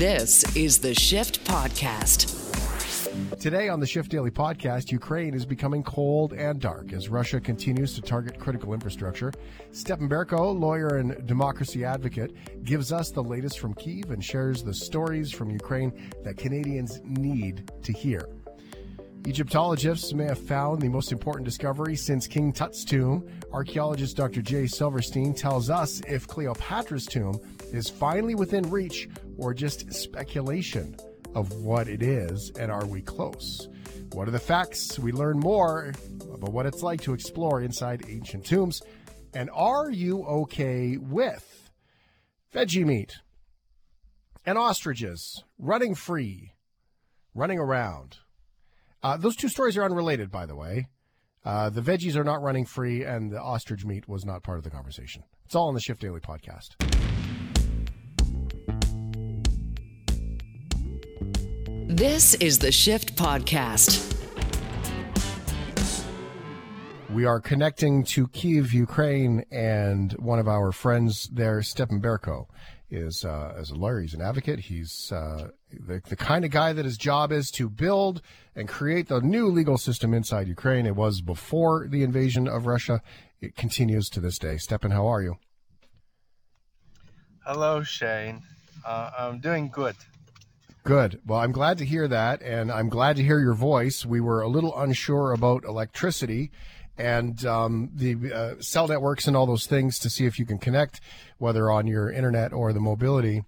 This is the Shift Podcast. Today on the Shift Daily podcast, Ukraine is becoming cold and dark as Russia continues to target critical infrastructure. Stepan Berko, lawyer and democracy advocate, gives us the latest from Kiev and shares the stories from Ukraine that Canadians need to hear. Egyptologists may have found the most important discovery since King Tut's tomb. Archaeologist Dr. Jay Silverstein tells us if Cleopatra's tomb is finally within reach or just speculation of what it is, and are we close? What are the facts? We learn more about what it's like to explore inside ancient tombs. And are you okay with veggie meat and ostriches running free, running around? Uh, those two stories are unrelated, by the way. Uh, the veggies are not running free, and the ostrich meat was not part of the conversation. It's all on the Shift Daily podcast. This is the Shift Podcast. We are connecting to Kiev, Ukraine, and one of our friends there, Stepan Berko, is uh, as a lawyer. He's an advocate. He's uh, the, the kind of guy that his job is to build and create the new legal system inside Ukraine. It was before the invasion of Russia. It continues to this day. Stepan, how are you? Hello, Shane. Uh, I'm doing good. Good. Well, I'm glad to hear that, and I'm glad to hear your voice. We were a little unsure about electricity and um, the uh, cell networks and all those things to see if you can connect, whether on your internet or the mobility.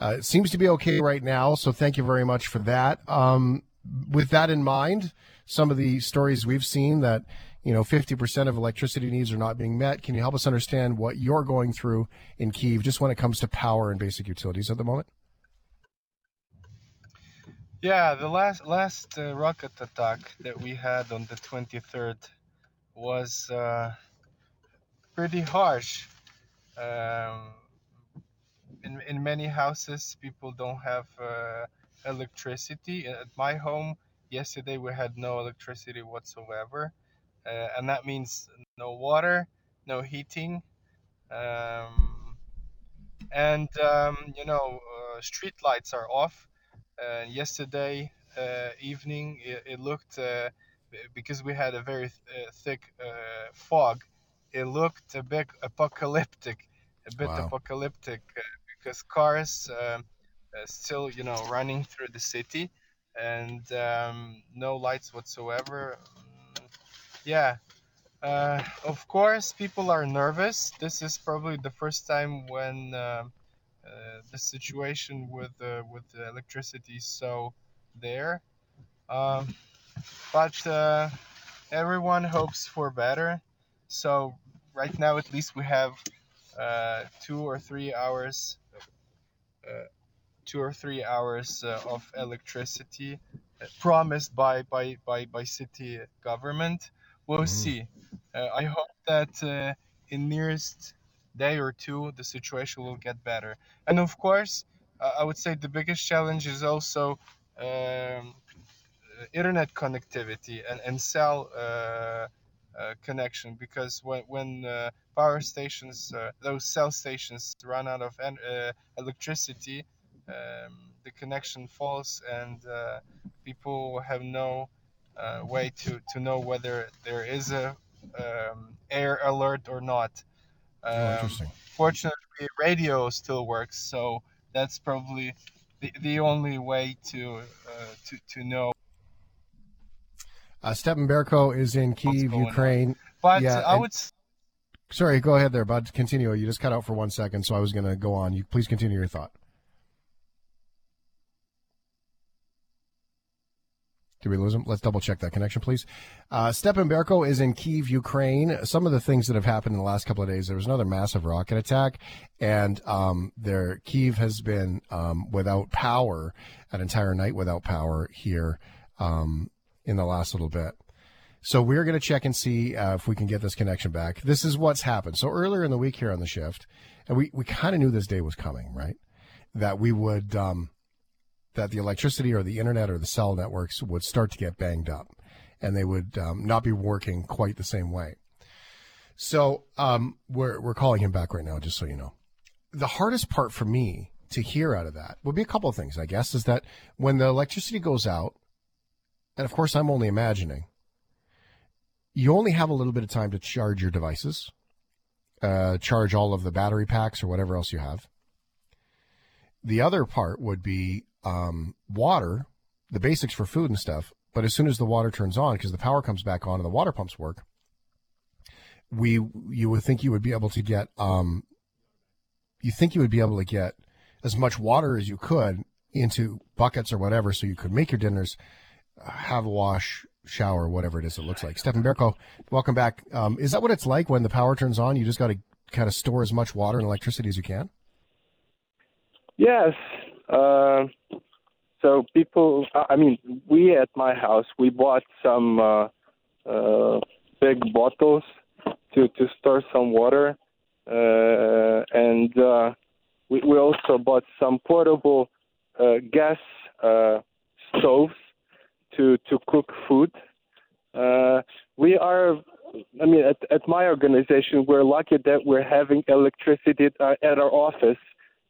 Uh, it seems to be okay right now, so thank you very much for that. Um, with that in mind, some of the stories we've seen that you know 50% of electricity needs are not being met. Can you help us understand what you're going through in Kiev, just when it comes to power and basic utilities at the moment? Yeah, the last last uh, rocket attack that we had on the 23rd was uh, pretty harsh. Um, in in many houses, people don't have uh, electricity. At my home, yesterday we had no electricity whatsoever, uh, and that means no water, no heating, um, and um, you know, uh, street lights are off uh, yesterday uh, evening, it, it looked uh, because we had a very th- thick fog. It looked a bit apocalyptic, a bit wow. apocalyptic because cars um, still, you know, running through the city and um, no lights whatsoever. Mm, yeah, uh, of course, people are nervous. This is probably the first time when uh, uh, the situation with uh, with the electricity is so there um, but uh, everyone hopes for better so right now at least we have uh, two or three hours uh, two or three hours uh, of electricity promised by by by, by city government we'll mm-hmm. see i hope that in nearest day or two, the situation will get better. And of course, uh, I would say the biggest challenge is also um, internet connectivity and, and cell uh, uh, connection because when, when uh, power stations, uh, those cell stations run out of uh, electricity, um, the connection falls and people have no way to, to know whether there is a um, air alert or not. Um, oh, interesting. Fortunately, radio still works, so that's probably the, the only way to uh, to to know. Uh, Stepan Berko is in Kiev, Ukraine. On. But yeah, I would. Sorry, go ahead there, bud. Continue. You just cut out for one second, so I was going to go on. You please continue your thought. Did we lose him? Let's double check that connection, please. Uh, Stepan Berko is in Kiev, Ukraine. Some of the things that have happened in the last couple of days, there was another massive rocket attack, and um, there Kiev has been um, without power, an entire night without power here um, in the last little bit. So we're going to check and see uh, if we can get this connection back. This is what's happened. So earlier in the week here on the shift, and we, we kind of knew this day was coming, right? That we would um, that the electricity or the internet or the cell networks would start to get banged up and they would um, not be working quite the same way. So um, we're, we're calling him back right now, just so you know. The hardest part for me to hear out of that would be a couple of things, I guess, is that when the electricity goes out, and of course I'm only imagining, you only have a little bit of time to charge your devices, uh, charge all of the battery packs or whatever else you have. The other part would be um, water, the basics for food and stuff. But as soon as the water turns on, because the power comes back on and the water pumps work, we you would think you would be able to get um, you think you would be able to get as much water as you could into buckets or whatever, so you could make your dinners, have a wash, shower, whatever it is it looks like. Stefan Berko, welcome back. Um, is that what it's like when the power turns on? You just got to kind of store as much water and electricity as you can. Yes. Uh, so people, I mean, we at my house we bought some uh, uh, big bottles to to store some water, uh, and uh, we we also bought some portable uh, gas stoves to to cook food. Uh, we are, I mean, at, at my organization, we're lucky that we're having electricity at our, at our office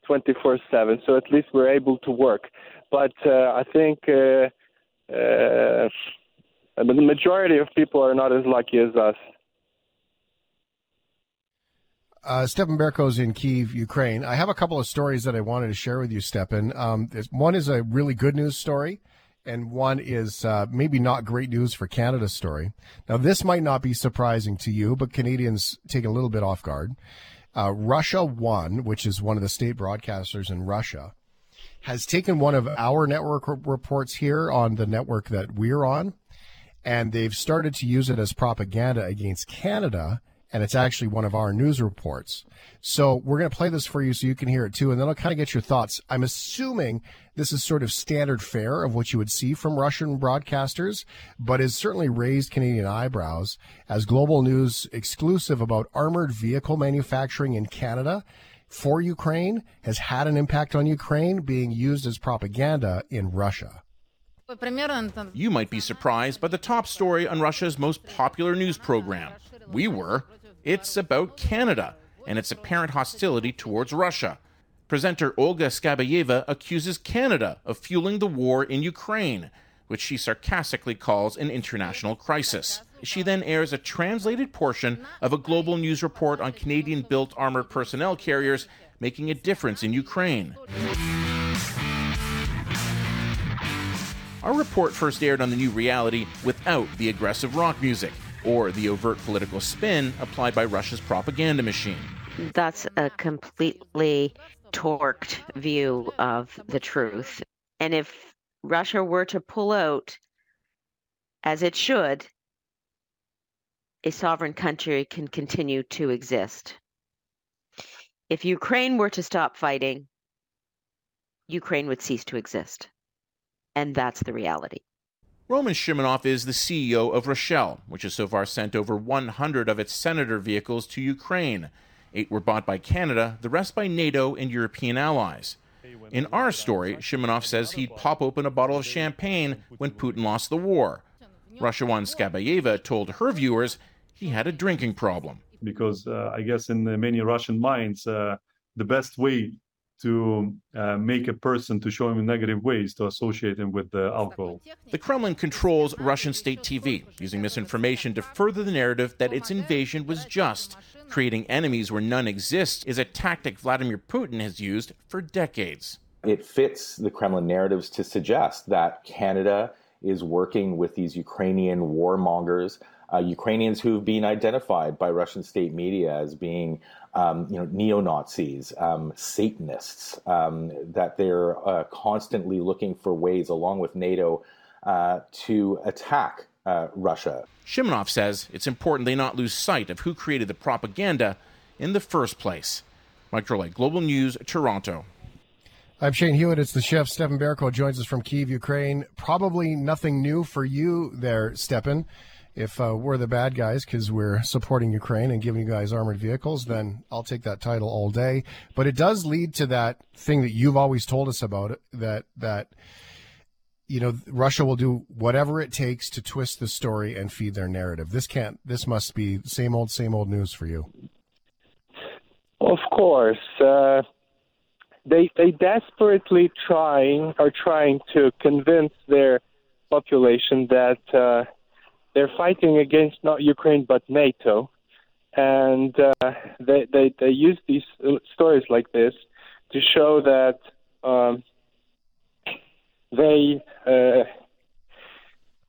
24/7, so at least we're able to work. But uh, I think uh, uh, the majority of people are not as lucky as us. Uh, Stepan Berko's in Kiev, Ukraine. I have a couple of stories that I wanted to share with you, Stepan. Um, one is a really good news story, and one is uh, maybe not great news for Canada's story. Now, this might not be surprising to you, but Canadians take a little bit off guard. Uh, Russia One, which is one of the state broadcasters in Russia, has taken one of our network reports here on the network that we're on, and they've started to use it as propaganda against Canada and it's actually one of our news reports. So we're going to play this for you so you can hear it too, and then I'll kind of get your thoughts. I'm assuming this is sort of standard fare of what you would see from Russian broadcasters, but has certainly raised Canadian eyebrows as global news exclusive about armored vehicle manufacturing in Canada for Ukraine has had an impact on Ukraine being used as propaganda in Russia. You might be surprised by the top story on Russia's most popular news program. We were. It's about Canada and its apparent hostility towards Russia. Presenter Olga Skabayeva accuses Canada of fueling the war in Ukraine, which she sarcastically calls an international crisis. She then airs a translated portion of a global news report on Canadian built armored personnel carriers making a difference in Ukraine. Our report first aired on the new reality without the aggressive rock music or the overt political spin applied by Russia's propaganda machine. That's a completely torqued view of the truth. And if Russia were to pull out, as it should, a sovereign country can continue to exist. If Ukraine were to stop fighting, Ukraine would cease to exist. And that's the reality. Roman Shimonov is the CEO of Roshel, which has so far sent over 100 of its Senator vehicles to Ukraine. Eight were bought by Canada, the rest by NATO and European allies. In our story, Shimonov says he'd pop open a bottle of champagne when Putin lost the war. One Skabayeva told her viewers he had a drinking problem. Because uh, I guess in many Russian minds, uh, the best way to uh, make a person to show him negative ways to associate him with the alcohol. The Kremlin controls Russian state TV, using misinformation to further the narrative that its invasion was just. Creating enemies where none exist is a tactic Vladimir Putin has used for decades. It fits the Kremlin narratives to suggest that Canada is working with these Ukrainian warmongers uh, Ukrainians who've been identified by Russian state media as being, um, you know, neo Nazis, um, Satanists. Um, that they're uh, constantly looking for ways, along with NATO, uh, to attack uh, Russia. Shimonov says it's important they not lose sight of who created the propaganda in the first place. Mike Drolet, Global News, Toronto. I'm Shane Hewitt. It's the Shift. Stepan Berko joins us from Kiev, Ukraine. Probably nothing new for you there, Stepan if uh, we're the bad guys because we're supporting Ukraine and giving you guys armored vehicles, then I'll take that title all day. But it does lead to that thing that you've always told us about that that you know Russia will do whatever it takes to twist the story and feed their narrative. This can't. This must be same old, same old news for you. Of course. Uh, they they desperately trying are trying to convince their population that uh, they're fighting against not Ukraine but NATO, and uh, they, they they use these stories like this to show that um, they uh,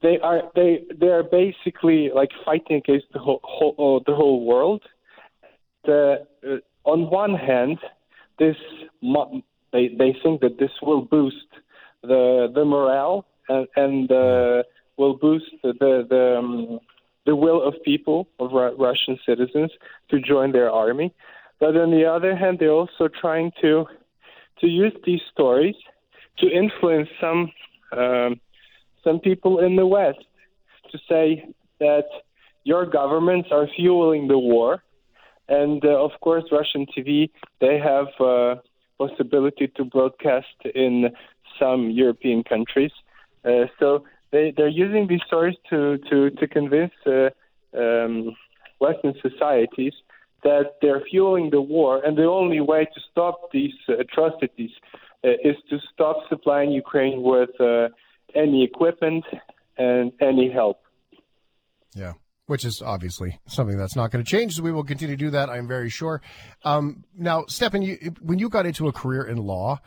they are they they are basically like fighting against the whole, whole the whole world. The, uh, on one hand, this they they think that this will boost the the morale and, and uh, will boost the the um, the will of people of Russian citizens to join their army. But on the other hand, they're also trying to to use these stories to influence some um, some people in the West to say that your governments are fueling the war, and uh, of course, Russian TV they have uh, possibility to broadcast in some European countries. Uh, so they they're using these stories to to to convince uh, um, Western societies that they're fueling the war, and the only way to stop these atrocities uh, is to stop supplying Ukraine with uh, any equipment and any help. Yeah which is obviously something that's not going to change. So we will continue to do that. I'm very sure. Um, now, Stefan, you, when you got into a career in law,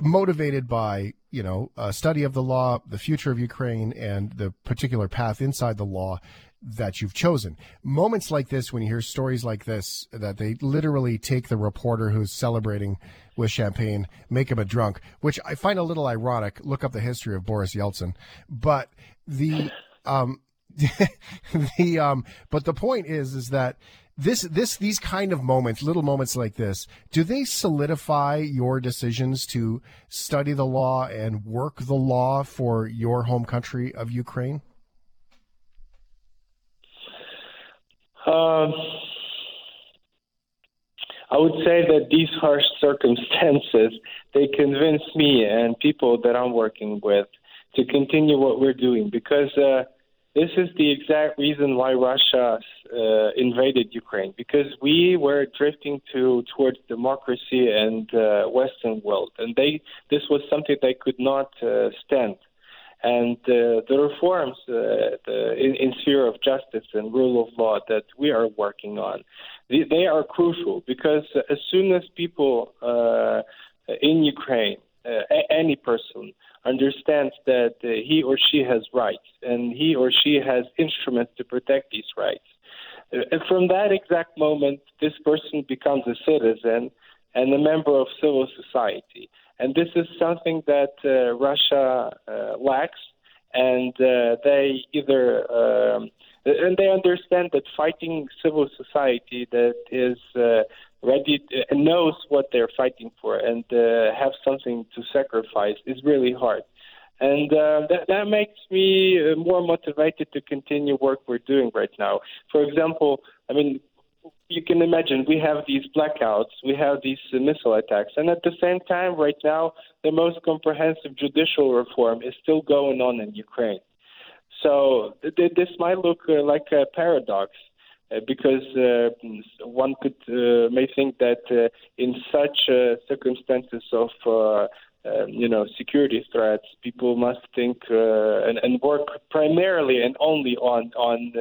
motivated by you know a study of the law, the future of Ukraine, and the particular path inside the law, that you've chosen. Moments like this, when you hear stories like this, that they literally take the reporter who's celebrating with champagne, make him a drunk, which I find a little ironic. Look up the history of Boris Yeltsin, but the um, the um, but the point is, is that this this these kind of moments, little moments like this, do they solidify your decisions to study the law and work the law for your home country of Ukraine? Um, I would say that these harsh circumstances they convince me and people that I'm working with to continue what we're doing because uh, this is the exact reason why Russia uh, invaded Ukraine because we were drifting to towards democracy and uh, Western world, and they this was something they could not uh, stand. And uh, the reforms uh, the, in, in sphere of justice and rule of law that we are working on, they, they are crucial because as soon as people uh, in Ukraine, uh, any person understands that uh, he or she has rights and he or she has instruments to protect these rights, uh, and from that exact moment, this person becomes a citizen and a member of civil society. And this is something that uh, Russia uh, lacks, and uh, they either um, and they understand that fighting civil society that is uh, ready uh, knows what they're fighting for and uh, have something to sacrifice is really hard. And uh, that, that makes me uh, more motivated to continue work we're doing right now. For example, I mean, you can imagine we have these blackouts, we have these uh, missile attacks, and at the same time, right now, the most comprehensive judicial reform is still going on in Ukraine. So th- this might look uh, like a paradox. Uh, because uh, one could uh, may think that uh, in such uh, circumstances of uh, um, you know security threats, people must think and, and work primarily and only on on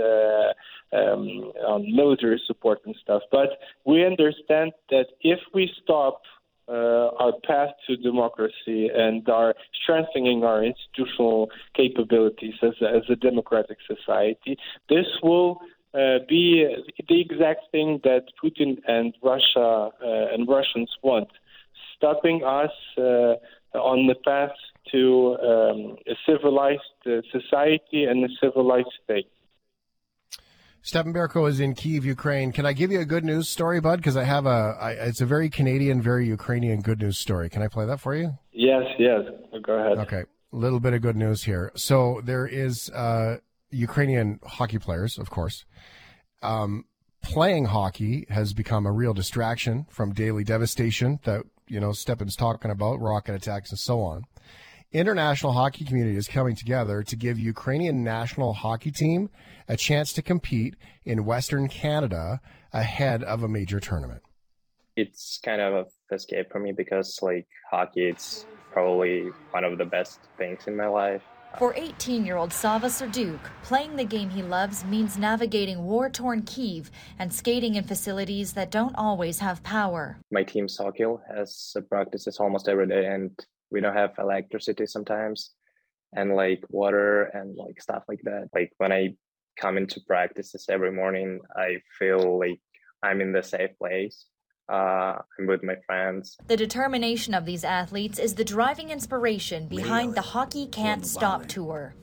um, on military support and stuff. But we understand that if we stop uh, our path to democracy and are strengthening our institutional capabilities as a, as a democratic society, this will uh, be the exact thing that Putin and Russia uh, and Russians want stopping us uh, on the path to um, a civilized uh, society and a civilized state. Stepan Berko is in Kiev, Ukraine. Can I give you a good news story, bud? Because I have a, I, it's a very Canadian, very Ukrainian good news story. Can I play that for you? Yes, yes. Go ahead. Okay, a little bit of good news here. So there is uh, Ukrainian hockey players, of course. Um, playing hockey has become a real distraction from daily devastation that you know, Stepan's talking about, rocket attacks and so on. International hockey community is coming together to give Ukrainian national hockey team a chance to compete in Western Canada ahead of a major tournament. It's kind of a escape for me because like hockey, it's probably one of the best things in my life. For 18 year old Sava Serduk, playing the game he loves means navigating war torn Kiev and skating in facilities that don't always have power. My team Sokil has practices almost every day, and we don't have electricity sometimes, and like water and like stuff like that. Like when I come into practices every morning, I feel like I'm in the safe place uh, I'm with my friends. The determination of these athletes is the driving inspiration behind the Hockey Can't Stop tour.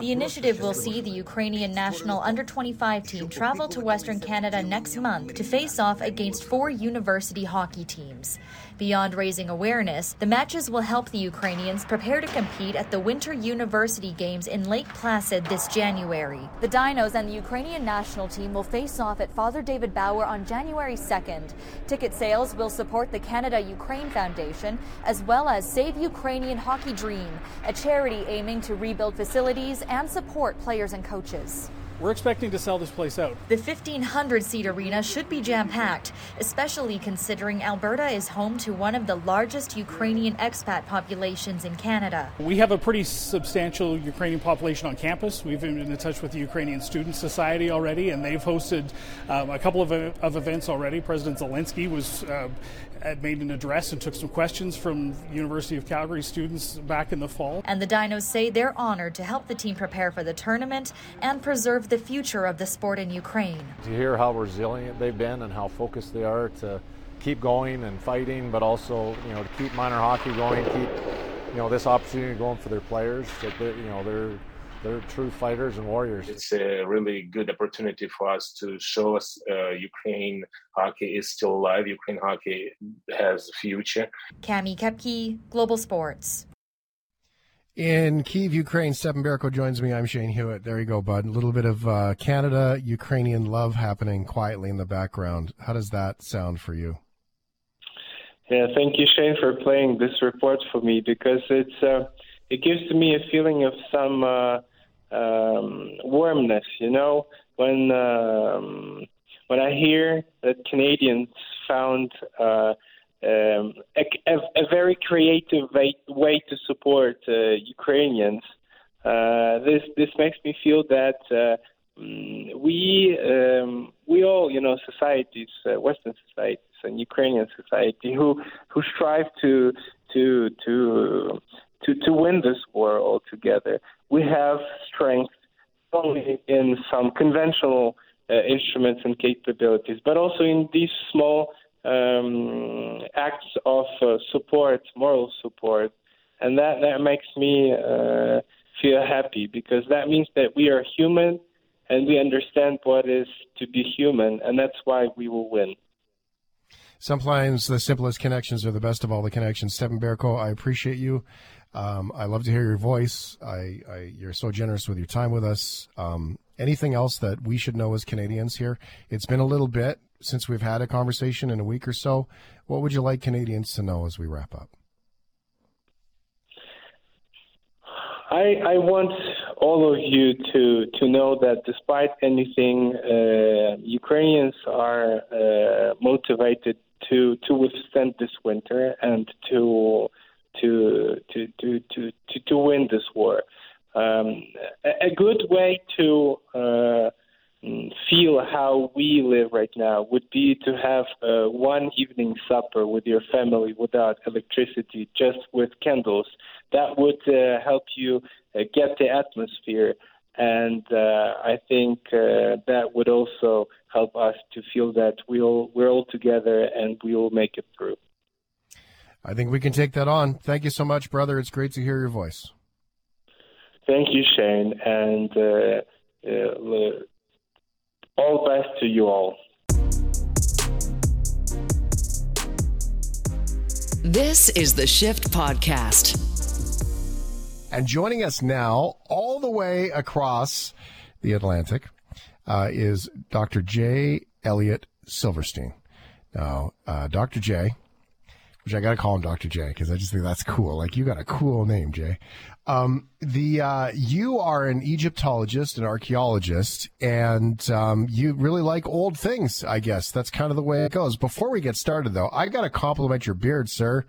The initiative will see the Ukrainian national under 25 team travel to Western Canada next month to face off against four university hockey teams. Beyond raising awareness, the matches will help the Ukrainians prepare to compete at the Winter University Games in Lake Placid this January. The Dinos and the Ukrainian national team will face off at Father David Bauer on January 2nd. Ticket sales will support the Canada Ukraine Foundation as well as Save Ukrainian Hockey Dream, a charity aiming to rebuild facilities and support players and coaches. We're expecting to sell this place out. The 1,500 seat arena should be jam packed, especially considering Alberta is home to one of the largest Ukrainian expat populations in Canada. We have a pretty substantial Ukrainian population on campus. We've been in touch with the Ukrainian Student Society already, and they've hosted um, a couple of, of events already. President Zelensky was uh, made an address and took some questions from University of Calgary students back in the fall. And the Dinos say they're honored to help the team prepare for the tournament and preserve the future of the sport in Ukraine. To hear how resilient they've been and how focused they are to keep going and fighting, but also you know to keep minor hockey going, keep you know this opportunity going for their players. That you know they're they're true fighters and warriors. It's a really good opportunity for us to show us uh, Ukraine hockey is still alive. Ukraine hockey has a future. Cami Kepke, Global Sports. In Kiev, Ukraine, Stepan Berko joins me. I'm Shane Hewitt. There you go, bud. A little bit of uh, Canada Ukrainian love happening quietly in the background. How does that sound for you? Yeah, thank you, Shane, for playing this report for me because it's uh, it gives me a feeling of some uh, um, warmness. You know, when um, when I hear that Canadians found uh, um, a, a, very creative way, way to support uh, Ukrainians, uh, this this makes me feel that. Uh, mm, we um, we all, you know, societies, uh, Western societies and Ukrainian society, who who strive to to to to to win this war altogether we have strength only in some conventional uh, instruments and capabilities, but also in these small um, acts of uh, support, moral support, and that that makes me uh, feel happy because that means that we are human and we understand what is to be human, and that's why we will win. Sometimes the simplest connections are the best of all the connections. Stephen Berko, I appreciate you. Um, I love to hear your voice. I, I, you're so generous with your time with us. Um, anything else that we should know as Canadians here? It's been a little bit since we've had a conversation in a week or so. What would you like Canadians to know as we wrap up? I, I want all of you to to know that despite anything, uh, Ukrainians are uh, motivated to to withstand this winter and to to to to to to, to win this war. Um, a, a, good way to uh, feel how we live right now would be to have uh, one evening supper with your family without electricity, just with candles. That would uh, help you uh, get the atmosphere, and uh, I think uh, that would also help us to feel that we'll we're all together and we will make it through. I think we can take that on. Thank you so much, brother. It's great to hear your voice. Thank you, Shane, and uh, all best to you all. This is the Shift Podcast. And joining us now, all the way across the Atlantic, uh, is Dr. J. Elliott Silverstein. Now, uh, Dr. J which I got to call him Dr. J because I just think that's cool. Like you got a cool name, Jay. Um, the uh, you are an Egyptologist, an archaeologist, and um, you really like old things. I guess that's kind of the way it goes. Before we get started, though, I got to compliment your beard, sir.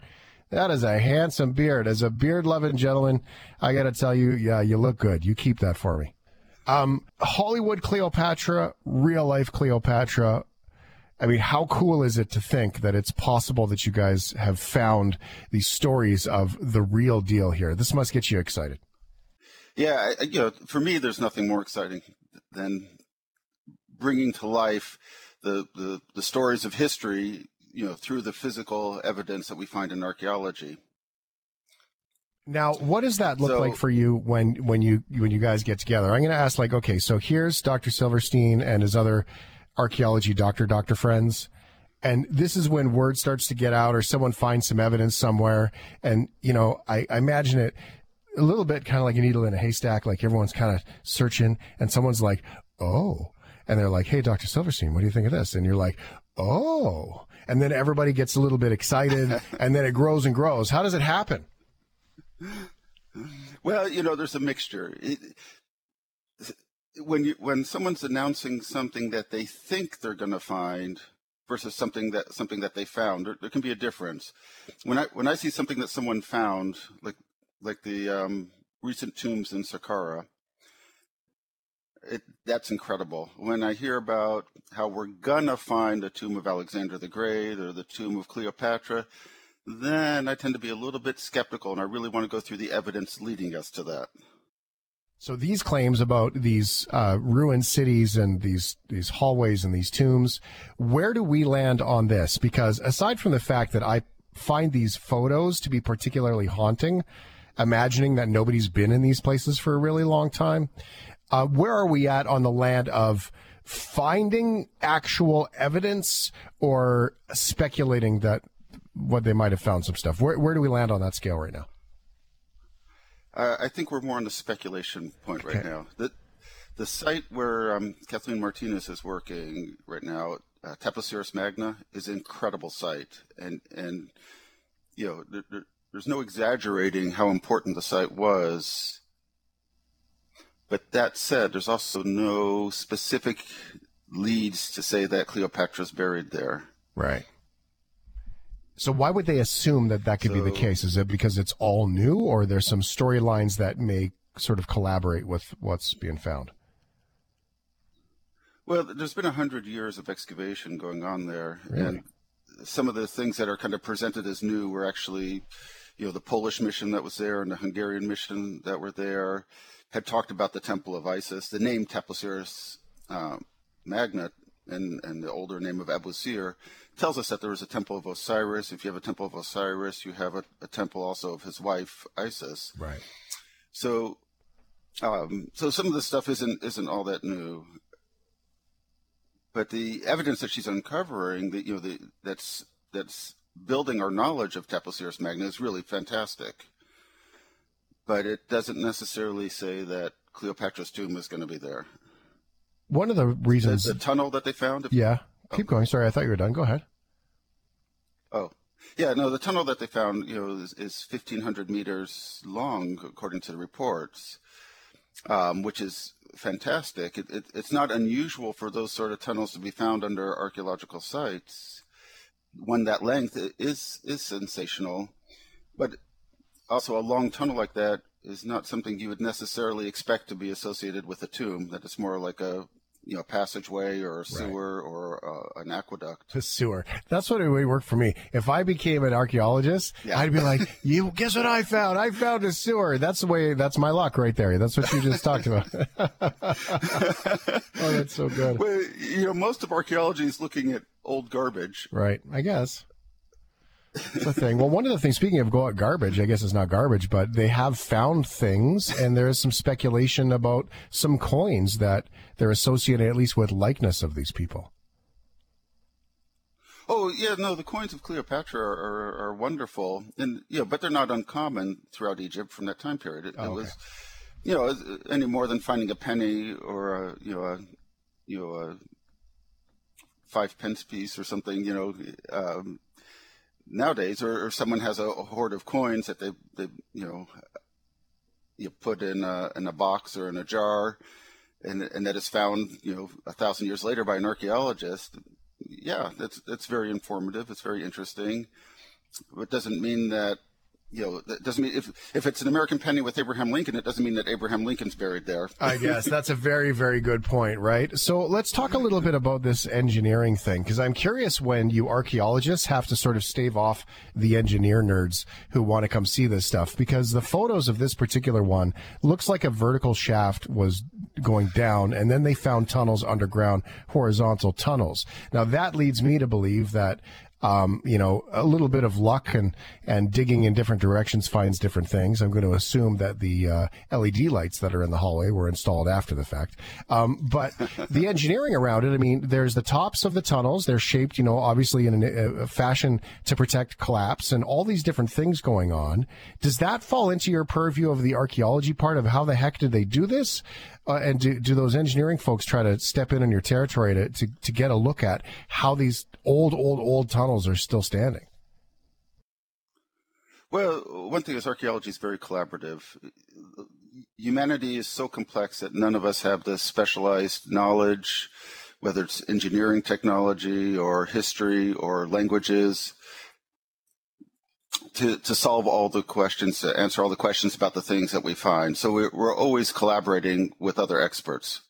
That is a handsome beard. As a beard loving gentleman, I got to tell you, yeah, you look good. You keep that for me. Um, Hollywood Cleopatra, real life Cleopatra. I mean, how cool is it to think that it's possible that you guys have found these stories of the real deal here? This must get you excited. Yeah, I, you know, for me, there's nothing more exciting than bringing to life the, the, the stories of history, you know, through the physical evidence that we find in archaeology. Now, what does that look So- like for you when when you when you guys get together? I'm going to ask like, okay, so here's Dr. Silverstein and his other archaeology doctor doctor friends, and this is when word starts to get out, or someone finds some evidence somewhere, and you know, I, I imagine it a little bit kind of like a needle in a haystack, like everyone's kind of searching, and someone's like, oh, and they're like, hey, Dr. Silverstein, what do you think of this? And you're like, oh, and then everybody gets a little bit excited, and then it grows and grows. How does it happen? Well, you know, there's a mixture. It, when you when someone's announcing something that they think they're going to find versus something that something that they found, there, there can be a difference. When I when I see something that someone found, like like the um, recent tombs in Saqqara, it, that's incredible. When I hear about how we're gonna find the tomb of Alexander the Great or the tomb of Cleopatra, then I tend to be a little bit skeptical, and I really want to go through the evidence leading us to that. So these claims about these uh, ruined cities and these these hallways and these tombs, where do we land on this? Because aside from the fact that I find these photos to be particularly haunting, imagining that nobody's been in these places for a really long time, uh, where are we at on the land of finding actual evidence or speculating that what they might have found some stuff? Where where do we land on that scale right now? Uh, I think we're more on the speculation point right now. The the site where um, Kathleen Martinez is working right now, uh, Taposiris Magna, is an incredible site, and and you know there, there, there's no exaggerating how important the site was. But that said, there's also no specific leads to say that Cleopatra's buried there. Right. So why would they assume that that could be the case? Is it because it's all new, or there's some storylines that may sort of collaborate with what's being found? Well, there's been a hundred years of excavation going on there, Really? and some of the things that are kind of presented as new were actually, you know, the Polish mission that was there and the Hungarian mission that were there had talked about the Temple of Isis. The name Taposiris uh, Magna and and the older name of Abusir tells us that there was a Temple of Osiris. If you have a Temple of Osiris, you have a, a temple also of his wife Isis. Right. So, um, so some of this stuff isn't isn't all that new, but the evidence that she's uncovering, that you know, the, that's that's building our knowledge of Taposiris Magna is really fantastic. But it doesn't necessarily say that Cleopatra's tomb is going to be there. One of the The, reasons. the tunnel that they found. yeah. Keep going. Sorry, I thought you were done. Go ahead. Oh, yeah, no, the tunnel that they found, you know, is, is 1,500 meters long, according to the reports, um, which is fantastic. It, it, it's not unusual for those sort of tunnels to be found under archaeological sites. One that length is is sensational, but also a long tunnel like that is not something you would necessarily expect to be associated with a tomb. That it's more like a you know passageway or a sewer or uh, an aqueduct. The sewer. That's what it would work for me. If I became an archaeologist, I'd be like, "You guess what I found? I found a sewer." That's the way. That's my luck right there. That's what you just talked about. oh, that's so good. Well, you know, most of archaeology is looking at old garbage. Right. I guess. The thing. Well, one of the things, speaking of go out garbage, I guess it's not garbage, but they have found things, and there is some speculation about some coins that they're associated at least with likeness of these people. Oh yeah, no, the coins of Cleopatra are, are, are wonderful, and you know, but they're not uncommon throughout Egypt from that time period. It, Oh, it was, you know, any more than finding a penny or a you know a you know a five pence piece or something. You know, um, nowadays, or, or someone has a, a, hoard of coins that they, they you know, you put in a, in a box or in a jar, and and that is found, you know, a thousand years later by an archaeologist. Yeah, that's that's very informative. It's very interesting. But it doesn't mean that you know, that doesn't mean if if it's an American penny with Abraham Lincoln, it doesn't mean that Abraham Lincoln's buried there. I guess that's a very very good point, right? So let's talk a little bit about this engineering thing because I'm curious when you archaeologists have to sort of stave off the engineer nerds who want to come see this stuff because the photos of this particular one looks like a vertical shaft was going down and then they found tunnels underground, horizontal tunnels. Now that leads me to believe that um, you know, a little bit of luck and, and digging in different directions finds different things. I'm going to assume that the uh, LED lights that are in the hallway were installed after the fact. Um, but the engineering around it, I mean, there's the tops of the tunnels. They're shaped, you know, obviously in a fashion to protect collapse and all these different things going on. Does that fall into your purview of the archaeology part of how the heck did they do this? Uh, and do, do those engineering folks try to step in on your territory to, to, to get a look at how these old, old, old tunnels are still standing? Well, one thing is archaeology is very collaborative. Humanity is so complex that none of us have the specialized knowledge, whether it's engineering technology or history or languages to, to solve all the questions, to answer all the questions about the things that we find. So we're, we're always collaborating with other experts.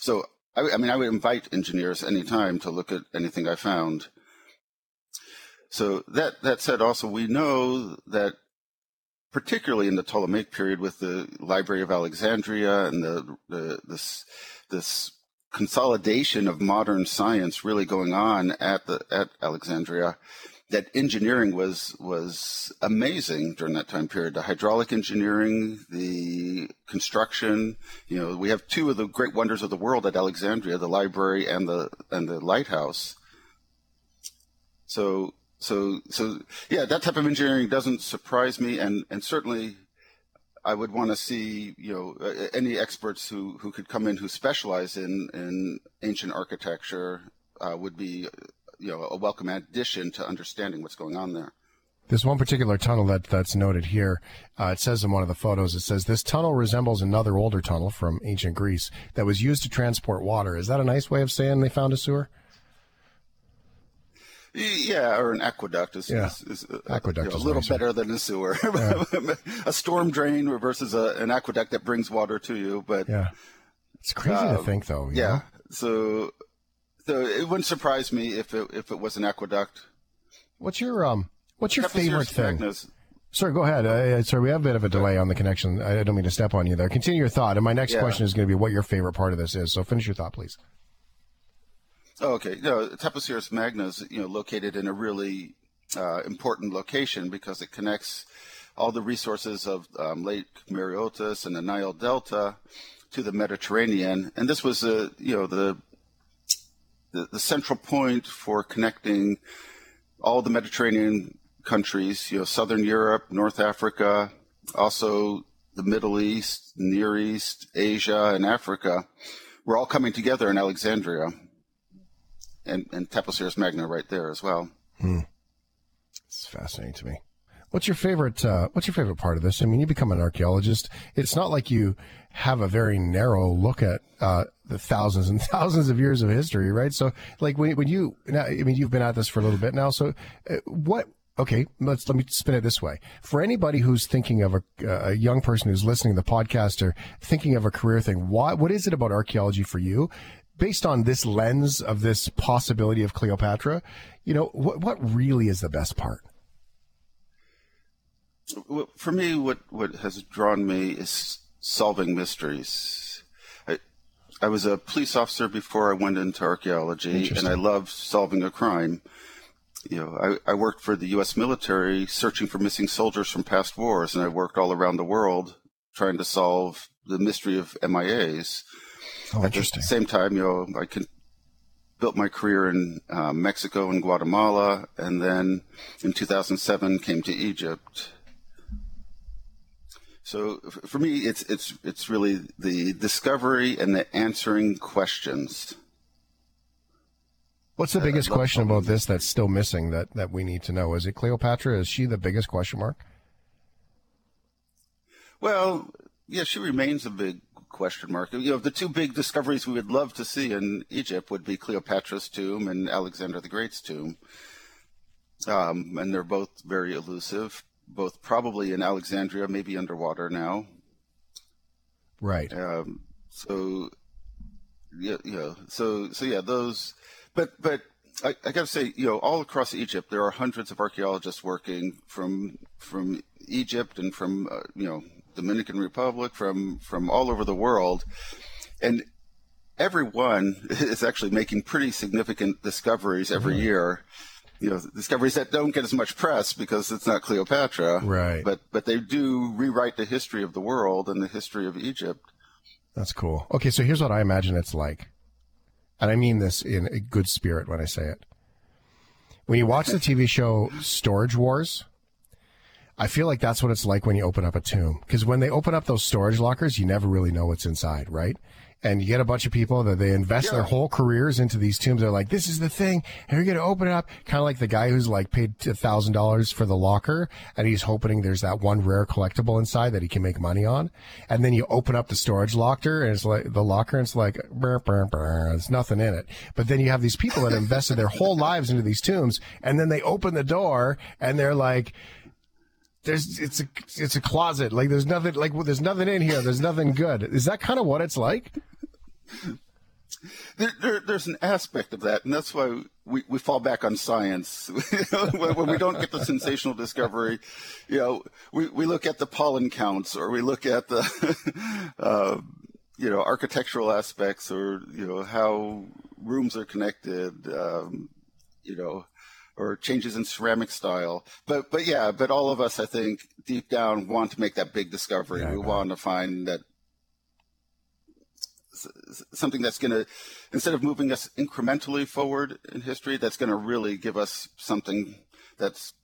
So, I, I mean, I would invite engineers anytime to look at anything I found. So that, that said, also, we know that particularly in the Ptolemaic period with the Library of Alexandria and the, the this, this consolidation of modern science really going on at the, at Alexandria, that engineering was was amazing during that time period. The hydraulic engineering, the construction. You know, we have two of the great wonders of the world at Alexandria: the library and the and the lighthouse. So so so yeah, that type of engineering doesn't surprise me, and and certainly. I would want to see, you know, any experts who, who could come in who specialize in, in ancient architecture uh, would be you know a welcome addition to understanding what's going on there. There's one particular tunnel that, that's noted here. Uh, it says in one of the photos, it says this tunnel resembles another older tunnel from ancient Greece that was used to transport water. Is that a nice way of saying they found a sewer? Yeah, or an aqueduct is, yeah. is, is uh, aqueduct you know, a little better than a sewer. Yeah. a storm drain versus a, an aqueduct that brings water to you. But yeah, it's crazy to um, think, though. yeah. Know? So so it wouldn't surprise me if it if it was an aqueduct. What's your um What's your favorite thing? Magnus. Sorry, go ahead. Uh, sorry, we have a bit of a delay on the connection. I don't mean to step on you there. Continue your thought. And my next yeah. question is going to be what your favorite part of this is. So finish your thought, please. Oh, okay. No, Taposiris Magna is you know located in a really uh, important location because it connects all the resources of um, Lake Mareotis and the Nile Delta to the Mediterranean. And this was a you know the the, the central point for connecting all the Mediterranean countries, you know, Southern Europe, North Africa, also the Middle East, Near East, Asia, and Africa, were all coming together in Alexandria. And, and Taposiris Magna right there as well. Hmm. It's fascinating to me. What's your favorite? Uh, what's your favorite part of this? I mean, you become an archaeologist. It's not like you have a very narrow look at uh, the thousands and thousands of years of history, right? So, like when when you, now, I mean, you've been at this for a little bit now. So, uh, what? Okay, let's let me spin it this way. For anybody who's thinking of a, a young person who's listening to the podcast or thinking of a career thing, why? What is it about archaeology for you? Based on this lens of this possibility of Cleopatra, you know, what what really is the best part? For me, what, what has drawn me is solving mysteries. I, I was a police officer before I went into archaeology, and I love solving a crime. You know, I, I worked for the U.S. military searching for missing soldiers from past wars, and I worked all around the world trying to solve the mystery of MIAs. Oh, interesting. At the same time, you know, I can, built my career in uh, Mexico and Guatemala, and then in 2007 came to Egypt so for me, it's it's it's really the discovery and the answering questions. What's the biggest question about this that's still missing that, that we need to know? Is it Cleopatra? Is she the biggest question mark? Well, yeah, she remains a big question mark. You know, the two big discoveries we would love to see in Egypt would be Cleopatra's tomb and Alexander the Great's tomb. Um, and they're both very elusive, both probably in Alexandria, maybe underwater now. Right. Um, so, yeah, yeah. So, so yeah, those, but, but I, I got to say, you know, all across Egypt, there are hundreds of archaeologists working from, from Egypt and from, uh, you know, Dominican Republic, from from all over the world, and everyone is actually making pretty significant discoveries every mm-hmm. year. You know, discoveries that don't get as much press because it's not Cleopatra, right? But but they do rewrite the history of the world and the history of Egypt. That's cool. Okay, so here's what I imagine it's like, and I mean this in a good spirit when I say it. When you watch the TV show Storage Wars, I feel like that's what it's like when you open up a tomb. Because when they open up those storage lockers, you never really know what's inside, right? And you get a bunch of people that they invest yeah. their whole careers into these tombs. They're like, this is the thing. And you're going to open it up. Kind of like the guy who's like paid a thousand dollars for the locker and he's hoping there's that one rare collectible inside that he can make money on. And then you open up the storage locker and it's like the locker and it's like, burr, burr, burr, there's nothing in it. But then you have these people that invested their whole lives into these tombs and then they open the door and they're like, there's it's a it's a closet. Like there's nothing like well, there's nothing in here. There's nothing good. Is that kind of what it's like? There, there, there's an aspect of that, and that's why we, we fall back on science when, when, we don't get the sensational discovery. You know, we, we look at the pollen counts, or we look at the uh, you know architectural aspects, or you know how rooms are connected. Um, you know, or changes in ceramic style. But but yeah, but all of us, I think, deep down, want to make that big discovery. Yeah, we want to find that something that's going to, instead of moving us incrementally forward in history, that's going to really give us something that's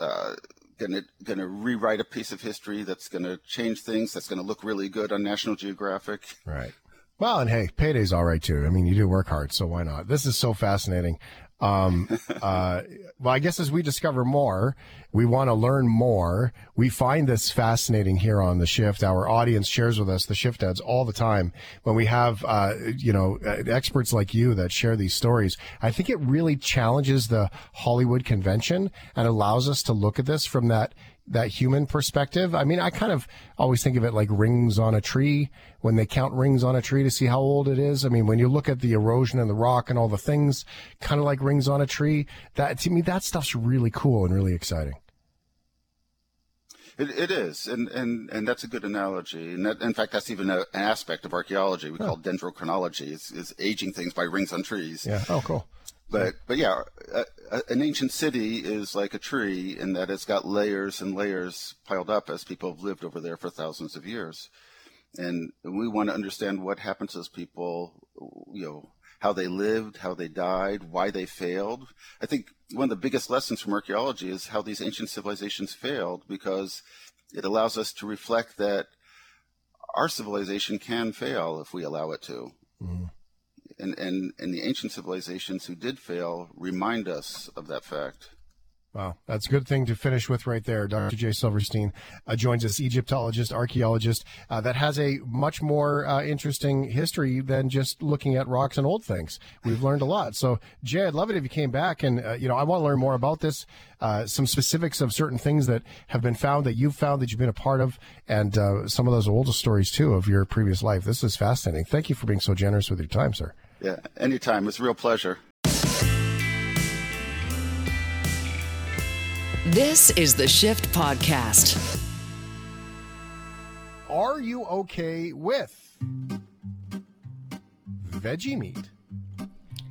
uh, going to going to rewrite a piece of history. That's going to change things. That's going to look really good on National Geographic. Right. Well, and hey, payday's all right too. I mean, you do work hard, so why not? This is so fascinating. Um, uh, well, I guess as we discover more, we want to learn more. We find this fascinating here on the shift. Our audience shares with us the shift ads all the time. When we have, uh, you know, uh, experts like you that share these stories, I think it really challenges the Hollywood convention and allows us to look at this from that that human perspective. I mean, I kind of always think of it like rings on a tree when they count rings on a tree to see how old it is. I mean, when you look at the erosion and the rock and all the things, kind of like rings on a tree, that to me, that stuff's really cool and really exciting. It, it is, and, and, and that's a good analogy. And that, in fact, that's even a, an aspect of archaeology we oh. call dendrochronology. Is, is aging things by rings on trees. Yeah. Oh, cool. But but yeah, a, a, an ancient city is like a tree in that it's got layers and layers piled up as people have lived over there for thousands of years, and we want to understand what happened to those people, you know, how they lived, how they died, why they failed. I think one of the biggest lessons from archaeology is how these ancient civilizations failed because it allows us to reflect that our civilization can fail if we allow it to. Mm-hmm and, and, and the ancient civilizations who did fail remind us of that fact. Wow, that's a good thing to finish with right there. Dr. Jay Silverstein uh, joins us, Egyptologist, archaeologist, uh, that has a much more uh, interesting history than just looking at rocks and old things. We've learned a lot. So, Jay, I'd love it if you came back and, uh, you know, I want to learn more about this, uh, some specifics of certain things that have been found that you've found that you've been a part of, and uh, some of those older stories, too, of your previous life. This is fascinating. Thank you for being so generous with your time, sir. Yeah, anytime. It's a real pleasure. This is the Shift Podcast. Are you okay with veggie meat?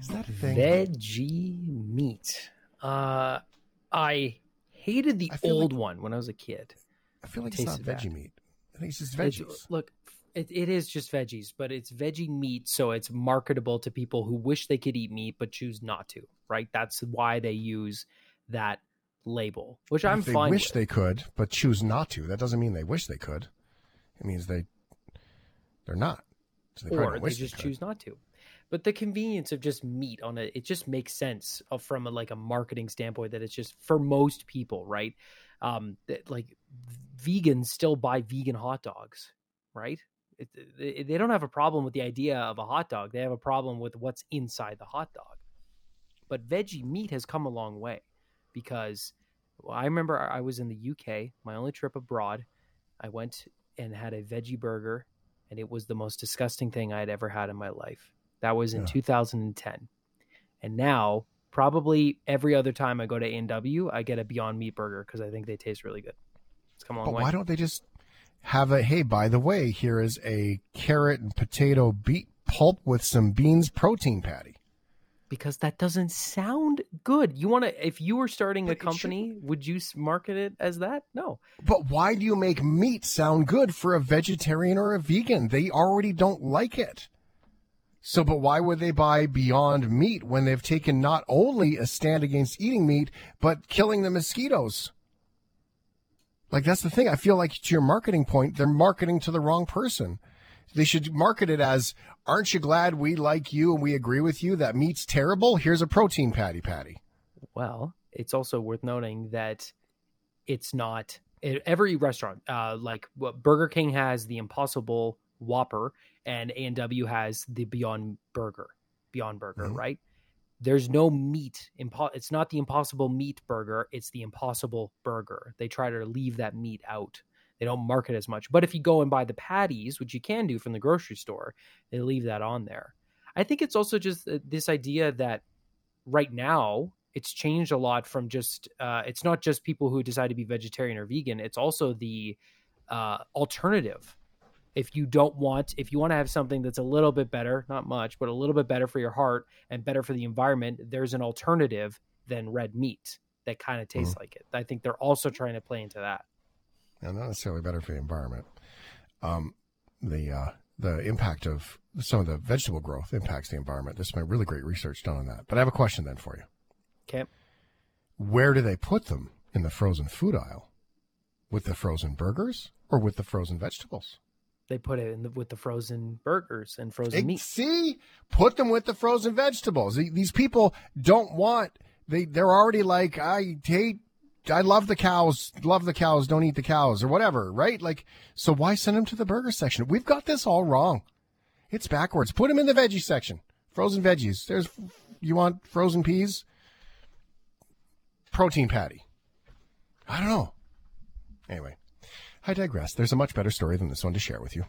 Is that a thing? Veggie meat. Uh, I hated the I old like, one when I was a kid. I feel like it it's not veggie bad. meat. I think it's just veggies. It's, look, it, it is just veggies, but it's veggie meat, so it's marketable to people who wish they could eat meat but choose not to. Right? That's why they use that label, which I'm they fine. Wish with. they could, but choose not to. That doesn't mean they wish they could. It means they they're not. So they or they just they choose not to. but the convenience of just meat on it, it just makes sense from a, like a marketing standpoint that it's just for most people, right? Um, that, like vegans still buy vegan hot dogs, right? It, it, they don't have a problem with the idea of a hot dog. They have a problem with what's inside the hot dog. But veggie meat has come a long way because well, I remember I was in the UK, my only trip abroad. I went and had a veggie burger, and it was the most disgusting thing I had ever had in my life. That was in yeah. 2010. And now, probably every other time I go to A&W, I get a Beyond Meat burger because I think they taste really good. It's come a long but way. why don't they just have a hey, by the way, here is a carrot and potato beet pulp with some beans protein patty? because that doesn't sound good. You want to, if you were starting a company, would you market it as that? No. But why do you make meat sound good for a vegetarian or a vegan? They already don't like it. So, but why would they buy Beyond Meat when they've taken not only a stand against eating meat, but killing the mosquitoes? Like, that's the thing. I feel like to your marketing point, they're marketing to the wrong person. They should market it as, aren't you glad we like you and we agree with you that meat's terrible? Here's a protein patty patty. Well, it's also worth noting that it's not every restaurant, uh, like Burger King has the Impossible Whopper and A&W has the Beyond Burger, Beyond Burger, mm-hmm. right? There's no meat. Impo- it's not the Impossible Meat Burger. It's the Impossible Burger. They try to leave that meat out. They don't market as much. But if you go and buy the patties, which you can do from the grocery store, they leave that on there. I think it's also just uh, this idea that right now it's changed a lot from just uh, it's not just people who decide to be vegetarian or vegan. It's also the uh, alternative. If you don't want, if you want to have something that's a little bit better, not much, but a little bit better for your heart and better for the environment, there's an alternative than red meat that kind of tastes mm-hmm. like it. I think they're also trying to play into that and not necessarily better for the environment. Um, the uh, the impact of some of the vegetable growth impacts the environment. There's been really great research done on that. But I have a question then for you. Okay. Where do they put them in the frozen food aisle? With the frozen burgers or with the frozen vegetables? They put it in the, with the frozen burgers and frozen meat. See, put them with the frozen vegetables. These people don't want they. They're already like I hate I love the cows, love the cows, don't eat the cows or whatever, right? Like, so why send them to the burger section? We've got this all wrong. It's backwards. Put them in the veggie section. Frozen veggies. There's, you want frozen peas? Protein patty. I don't know. Anyway, I digress. There's a much better story than this one to share with you.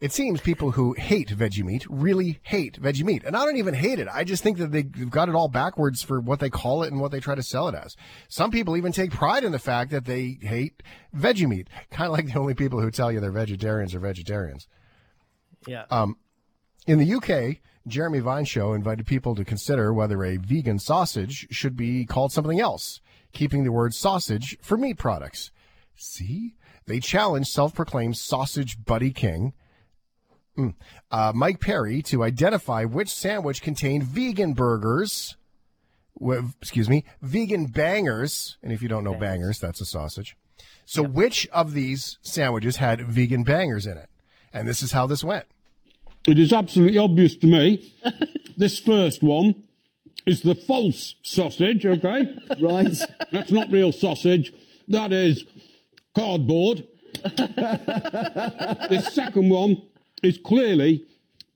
It seems people who hate veggie meat really hate veggie meat. And I don't even hate it. I just think that they've got it all backwards for what they call it and what they try to sell it as. Some people even take pride in the fact that they hate veggie meat, kind of like the only people who tell you they're vegetarians are vegetarians. Yeah. Um, in the UK, Jeremy Vine Show invited people to consider whether a vegan sausage should be called something else, keeping the word sausage for meat products. See? They challenged self proclaimed sausage butty king Mm. Uh, Mike Parry to identify which sandwich contained vegan burgers. excuse me, vegan bangers. And if you don't know bangers, bangers that's a sausage. So, yep. which of these sandwiches had vegan bangers in it? And this is how this went. It is absolutely obvious to me. this first one is the false sausage, okay? right. That's not real sausage. That is cardboard. the second one is clearly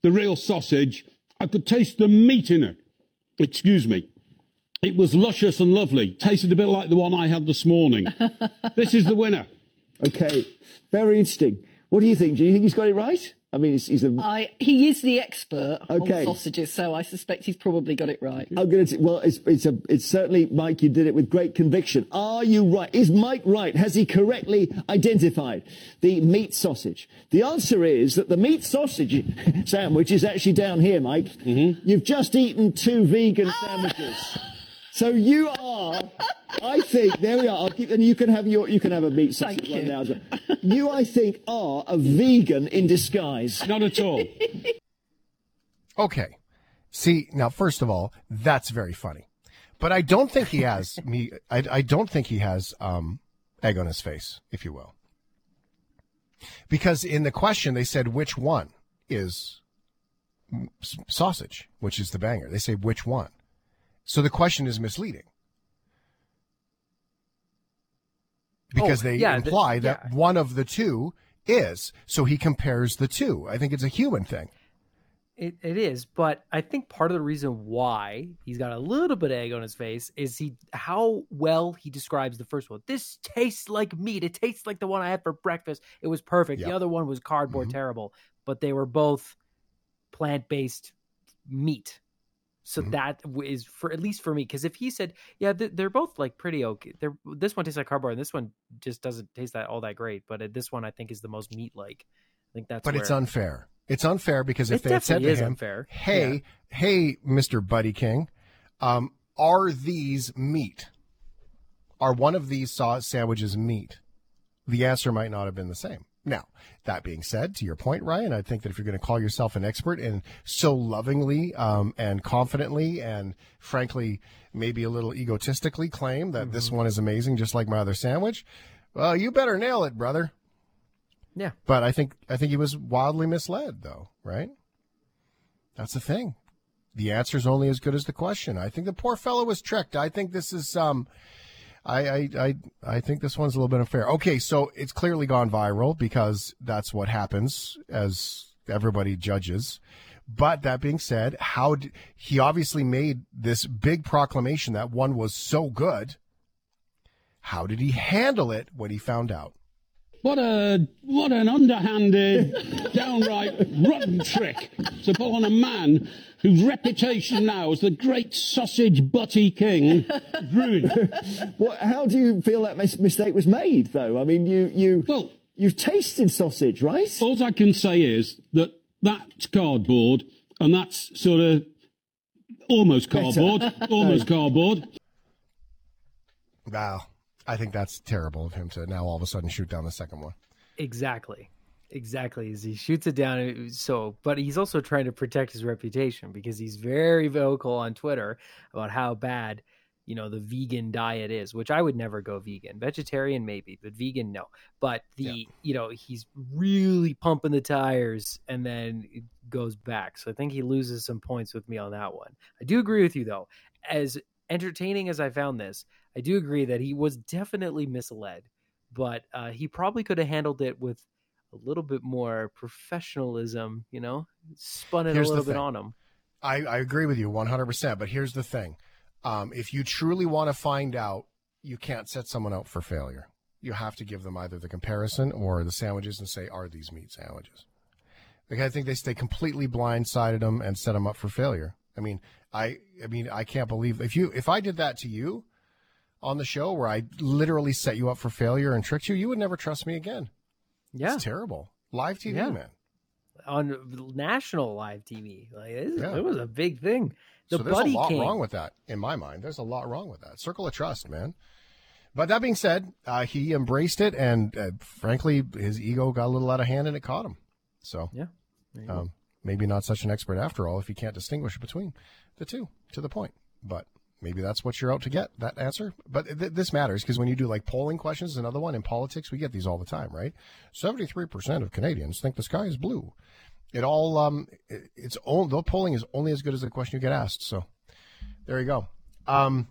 the real sausage. I could taste the meat in it. Excuse me. It was luscious and lovely. Tasted a bit like the one I had this morning. this is the winner. Okay, very interesting. What do you think? Do you think he's got it right? I mean, he's, he's a. I, he is the expert okay. on sausages, so I suspect he's probably got it right. I'm going to. Well, it's it's a it's certainly Mike. You did it with great conviction. Are you right? Is Mike right? Has he correctly identified the meat sausage? The answer is that the meat sausage sandwich is actually down here, Mike. Mm-hmm. You've just eaten two vegan sandwiches. So you are, I think, there we are. I'll keep, and you can have your, you can have a meat sausage right now. You, I think, are a vegan in disguise. Not at all. okay. See, now, first of all, that's very funny. But I don't think he has me. I, I don't think he has um, egg on his face, if you will. Because in the question, they said which one is sausage, which is the banger. They say which one. So the question is misleading. Because Oh, they yeah, the- imply that one of the two is. So he compares the two. I think it's a human thing. It, it is, but I think part of the reason why he's got a little bit of egg on his face is he how well he describes the first one. This tastes like meat. It tastes like the one I had for breakfast. It was perfect. The other one was cardboard Mm-hmm. terrible, but they were both plant based meat. So Mm-hmm. that w- for at least for me because if he said, "Yeah, th- they're both like pretty okay," they're this one tastes like cardboard and this one just doesn't taste that all that great, but uh, this one I think is the most meat like. I think that's but it's unfair. It's unfair because if It they had said to him, unfair. "Hey, hey, Mister Butty King, um, are these meat? Are one of these saw sandwiches meat?" The answer might not have been the same. Now, that being said, to your point, Ryan, I think that if you're going to call yourself an expert and so lovingly um, and confidently and frankly, maybe a little egotistically claim that this one is amazing, just like my other sandwich, well, you better nail it, brother. Yeah. But I think I think he was wildly misled, though, right? That's the thing. The answer is only as good as the question. I think the poor fellow was tricked. I think this is um, I I I, I think this one's a little bit unfair. Okay, so it's clearly gone viral because that's what happens as everybody judges. But that being said, how did, he obviously made this big proclamation that one was so good. How did he handle it when he found out? What a what an underhanded, downright rotten trick to pull on a man whose reputation now as the great sausage butty king ruined. What, how do you feel that mis- mistake was made, though? I mean, you you well, you've tasted sausage, right? All I can say is that that's cardboard, and that's sort of almost cardboard, almost cardboard. Wow. I think that's terrible of him to now all of a sudden shoot down the second one. Exactly. Exactly. As he shoots it down. So, but he's also trying to protect his reputation because he's very vocal on Twitter about how bad, you know, the vegan diet is, which I would never go vegan. Vegetarian, maybe, but vegan, no. But the, you know, he's really pumping the tires and then it goes back. So I think he loses some points with me on that one. I do agree with you, though. As entertaining as I found this, I do agree that he was definitely misled, but uh, he probably could have handled it with a little bit more professionalism, you know, spun it Here's a little bit on him. I, I agree with you 100%. But here's the thing um, if you truly want to find out, you can't set someone up for failure. You have to give them either the comparison or the sandwiches and say, are these meat sandwiches? Because I think they they completely blindsided them and set them up for failure. I mean, I I mean, I can't believe if you if I did that to you on the show where I literally set you up for failure and tricked you, you would never trust me again. Yeah. It's terrible. Live TV, Yeah. man. On national live TV, like it, Yeah. it was a big thing. The so there's a lot King, wrong with that in my mind. There's a lot wrong with that. Circle of trust, man. But that being said, uh, he embraced it, and uh, frankly, his ego got a little out of hand, and it caught him. So yeah, um, maybe not such an expert after all if you can't distinguish between the two. To the point, but maybe that's what you're out to get that answer. But th- this matters because when you do like polling questions, another one in politics, we get these all the time, right? Seventy three percent of Canadians think the sky is blue. It all um, it, it's all the polling is only as good as the question you get asked. So there you go. Um,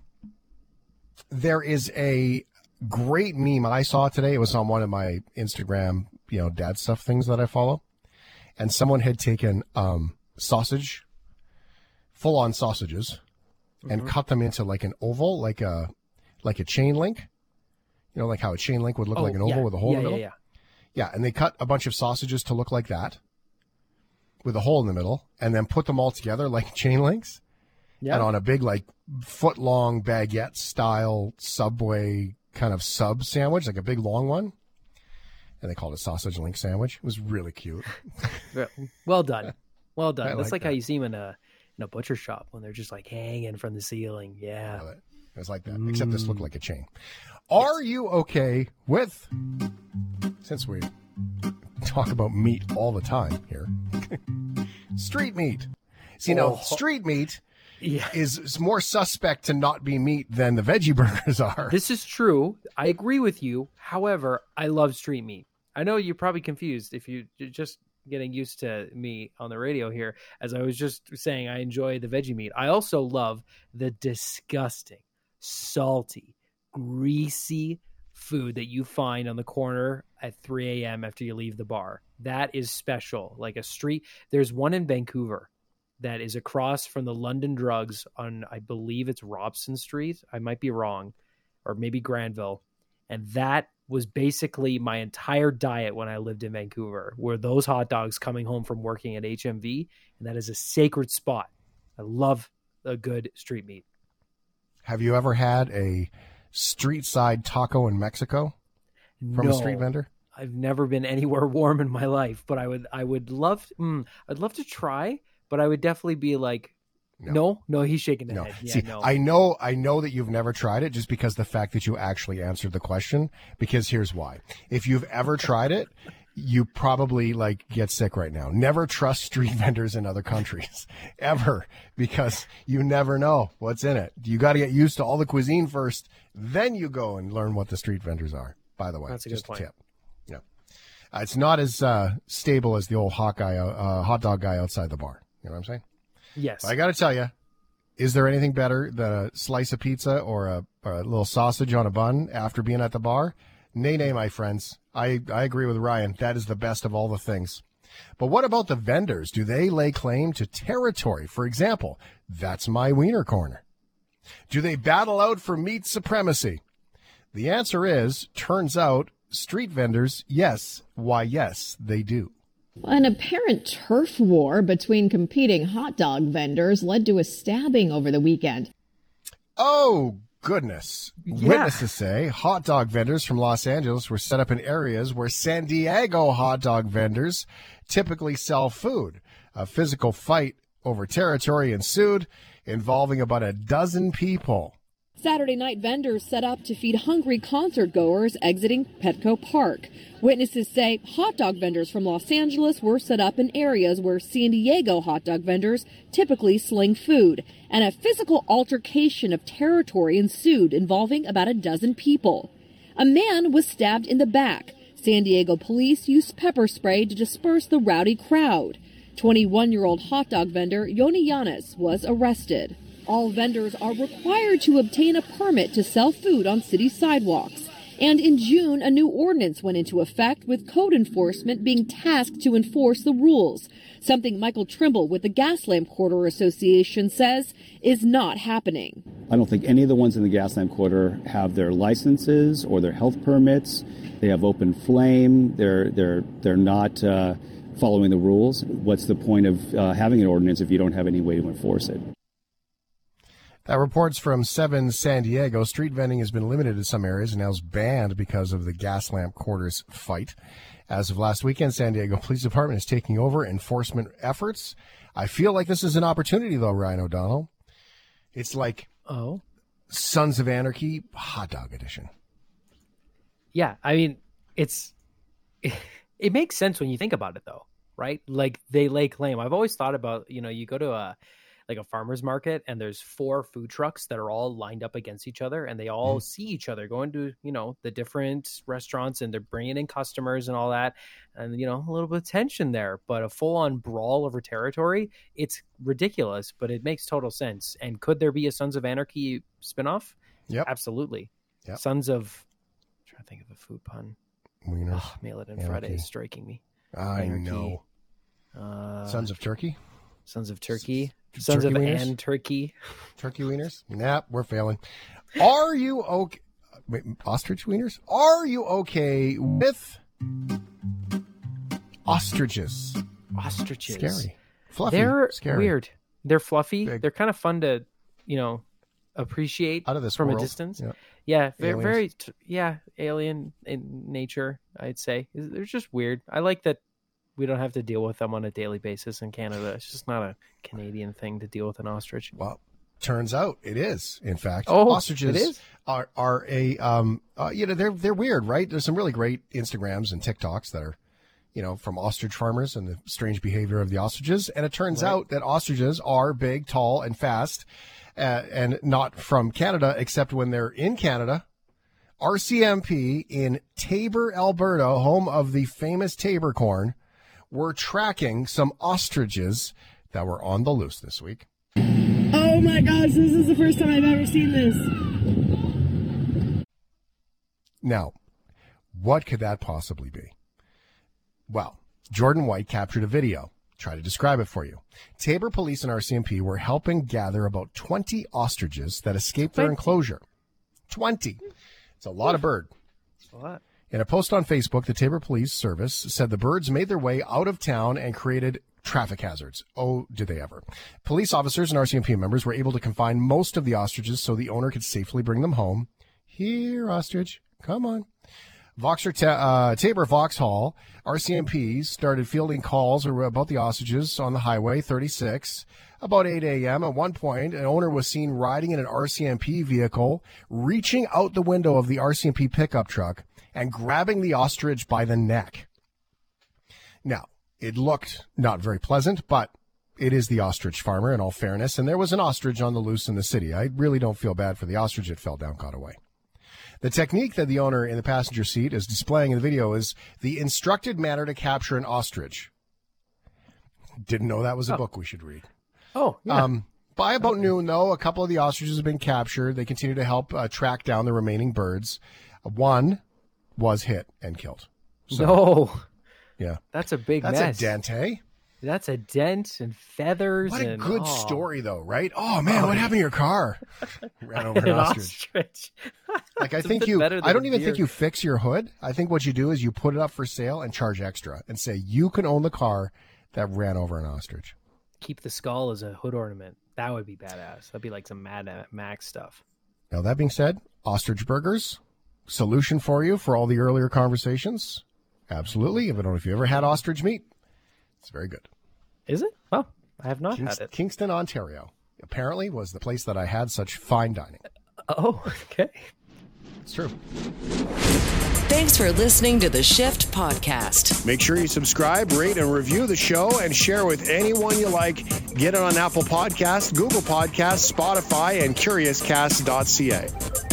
there is a great meme I saw today. It was on one of my Instagram, you know, dad stuff things that I follow, and someone had taken um, sausage, full on sausages, and Mhm. cut them into like an oval, like a like a chain link. You know, like how a chain link would look Oh, like an oval yeah. with a hole yeah, in the yeah, middle. yeah. Yeah, and they cut a bunch of sausages to look like that with a hole in the middle, and then put them all together like chain links. Yeah. And on a big, like, foot long baguette style Subway kind of sub sandwich, like a big long one. And they called it sausage link sandwich. It was really cute. Well- done, well done. I That's like like how you see them in a in a butcher shop when they're just like hanging from the ceiling. Yeah, It was like that, except this looked mm. like a chain. Are you okay with, since we talk about meat all the time here, street meat? See, now, Oh. street meat Yeah. is, is more suspect to not be meat than the veggie burgers are. This is true. I agree with you. However, I love street meat. I know you're probably confused if you you just getting used to me on the radio here. As I was just saying, I enjoy the veggie meat. I also love the disgusting, salty, greasy food that you find on the corner at 3 a.m. after you leave the bar. That is special. Like a street. There's one in Vancouver that is across from the London Drugs on, I believe it's Robson Street. I might be wrong, or maybe Granville. And that was basically my entire diet when I lived in Vancouver, were those hot dogs coming home from working at HMV. And that is a sacred spot. I love a good street meat. Have you ever had a street side taco in Mexico from no, a street vendor? I've never been anywhere warm in my life, but I would I would love mm, I'd love to try, but I would definitely be like no, no, no he's shaking his No. head. Yeah, See, no. I know, I know that you've never tried it just because the fact that you actually answered the question. Because here's why: if you've ever tried it, you probably like get sick right now. Never trust street vendors in other countries, ever, because you never know what's in it. You got to get used to all the cuisine first, then you go and learn what the street vendors are. By the way, That's a good just point. a tip. Yeah, uh, it's not as uh, stable as the old hot guy, uh, hot dog guy outside the bar. You know what I'm saying? Yes. I got to tell you, is there anything better than a slice of pizza or a, or a little sausage on a bun after being at the bar? Nay, nay, my friends. I, I agree with Ryan. That is the best of all the things. But what about the vendors? Do they lay claim to territory? For example, that's my wiener corner. Do they battle out for meat supremacy? The answer is, turns out, street vendors, yes. Why, yes, they do. An apparent turf war between competing hot dog vendors led to a stabbing over the weekend. Oh, goodness. Witnesses say hot dog vendors from Los Angeles were set up in areas where San Diego hot dog vendors typically sell food. A physical fight over territory ensued, involving about a dozen people. Saturday night vendors set up to feed hungry concert goers exiting Petco Park. Witnesses say hot dog vendors from Los Angeles were set up in areas where San Diego hot dog vendors typically sling food, and a physical altercation of territory ensued involving about a dozen people. A man was stabbed in the back. San Diego police used pepper spray to disperse the rowdy crowd. 21 year old hot dog vendor Yoni Yanis was arrested. All vendors are required to obtain a permit to sell food on city sidewalks. And in June, a new ordinance went into effect with code enforcement being tasked to enforce the rules. Something Michael Trimble with the Gaslamp Quarter Association says is not happening. I don't think any of the ones in the Gaslamp Quarter have their licenses or their health permits. They have open flame. They're they're they're not uh, following the rules. What's the point of uh, having an ordinance if you don't have any way to enforce it? That reports from 7 San Diego. Street vending has been limited in some areas and now is banned because of the Gaslamp Quarter's fight. As of last weekend, San Diego Police Department is taking over enforcement efforts. I feel like this is an opportunity, though, Ryan O'Donnell. It's like oh, Sons of Anarchy hot dog edition. Yeah, I mean, it's it makes sense when you think about it, though, right? Like they lay claim. I've always thought about, you know, you go to a like a farmer's market and there's four food trucks that are all lined up against each other and they all see each other going to you know the different restaurants and they're bringing in customers and all that and you know a little bit of tension there but a full-on brawl over territory it's ridiculous but it makes total sense and could there be a sons of anarchy spinoff yeah absolutely Yep. sons of I'm trying to think of a food pun Wieners. oh, mail it in friday is striking me I Anarchy. know. uh, Sons of Turkey? sons of turkey sons Turkey of wieners? and turkey Turkey wieners? Nah, we're failing. Are you okay? Wait, ostrich wieners? Are you okay with ostriches? ostriches. Scary. Fluffy. They're Scary. weird. They're fluffy. They're kind of fun to, you know, appreciate Out of this from world. a distance. Yeah. Yeah, very, Aliens. very, yeah, alien in nature. I'd say they're just weird. I like that we don't have to deal with them on a daily basis in Canada. It's just not a Canadian thing to deal with an ostrich. Well, turns out it is. In fact, Oh, ostriches are are a um uh, you know they're they're weird, right? There's some really great Instagrams and TikToks that are you know from ostrich farmers and the strange behavior of the ostriches, and it turns Right. out that ostriches are big, tall, and fast, uh, and not from Canada except when they're in Canada. RCMP in Taber, Alberta, home of the famous Taber corn, were tracking some ostriches that were on the loose this week. Oh my gosh, this is the first time I've ever seen this. Now, what could that possibly be? Well, Jordan White captured a video. Try to describe it for you. Taber police and RCMP were helping gather about 20 ostriches that escaped their enclosure. 20. It's a lot of bird. What? In a post on Facebook, the Taber Police Service said the birds made their way out of town and created traffic hazards. Oh, did they ever? Police officers and RCMP members were able to confine most of the ostriches so the owner could safely bring them home. Here, ostrich, come on. Vauxhall ta- uh, Taber Vauxhall RCMP started fielding calls about the ostriches on the highway 36 about 8 a.m. At one point, an owner was seen riding in an RCMP vehicle, reaching out the window of the RCMP pickup truck and grabbing the ostrich by the neck. Now, it looked not very pleasant, but it is the ostrich farmer in all fairness, and there was an ostrich on the loose in the city. I really don't feel bad for the ostrich. It fell down, got away. The technique that the owner in the passenger seat is displaying in the video is the instructed manner to capture an ostrich. Didn't know that was a Oh. book we should read. Oh, yeah. Um, by about noon, though, a couple of the ostriches have been captured. They continue to help uh, track down the remaining birds. One was hit and killed. no, Yeah. that's a big That's mess. a dent, eh? That's a dent and feathers. What a and, good oh. story, though, right? Oh, man, what happened to your car? Ran over an An ostrich. ostrich. Like I think you, I don't even deer. think you fix your hood. I think what you do is you put it up for sale and charge extra and say you can own the car that ran over an ostrich. Keep the skull as a hood ornament. That would be badass. That'd be like some Mad Max stuff. Now that being said, ostrich burgers solution for you for all the earlier conversations. Absolutely. If I don't know if you ever had ostrich meat, it's very good. Is it? Well, I have not Kings- had it. Kingston, Ontario, apparently was the place that I had such fine dining. Oh, okay. It's true. Thanks for listening to the Shift Podcast. Make sure you subscribe, rate, and review the show and share with anyone you like. Get it on Apple Podcasts, Google Podcasts, Spotify, and CuriousCast.ca.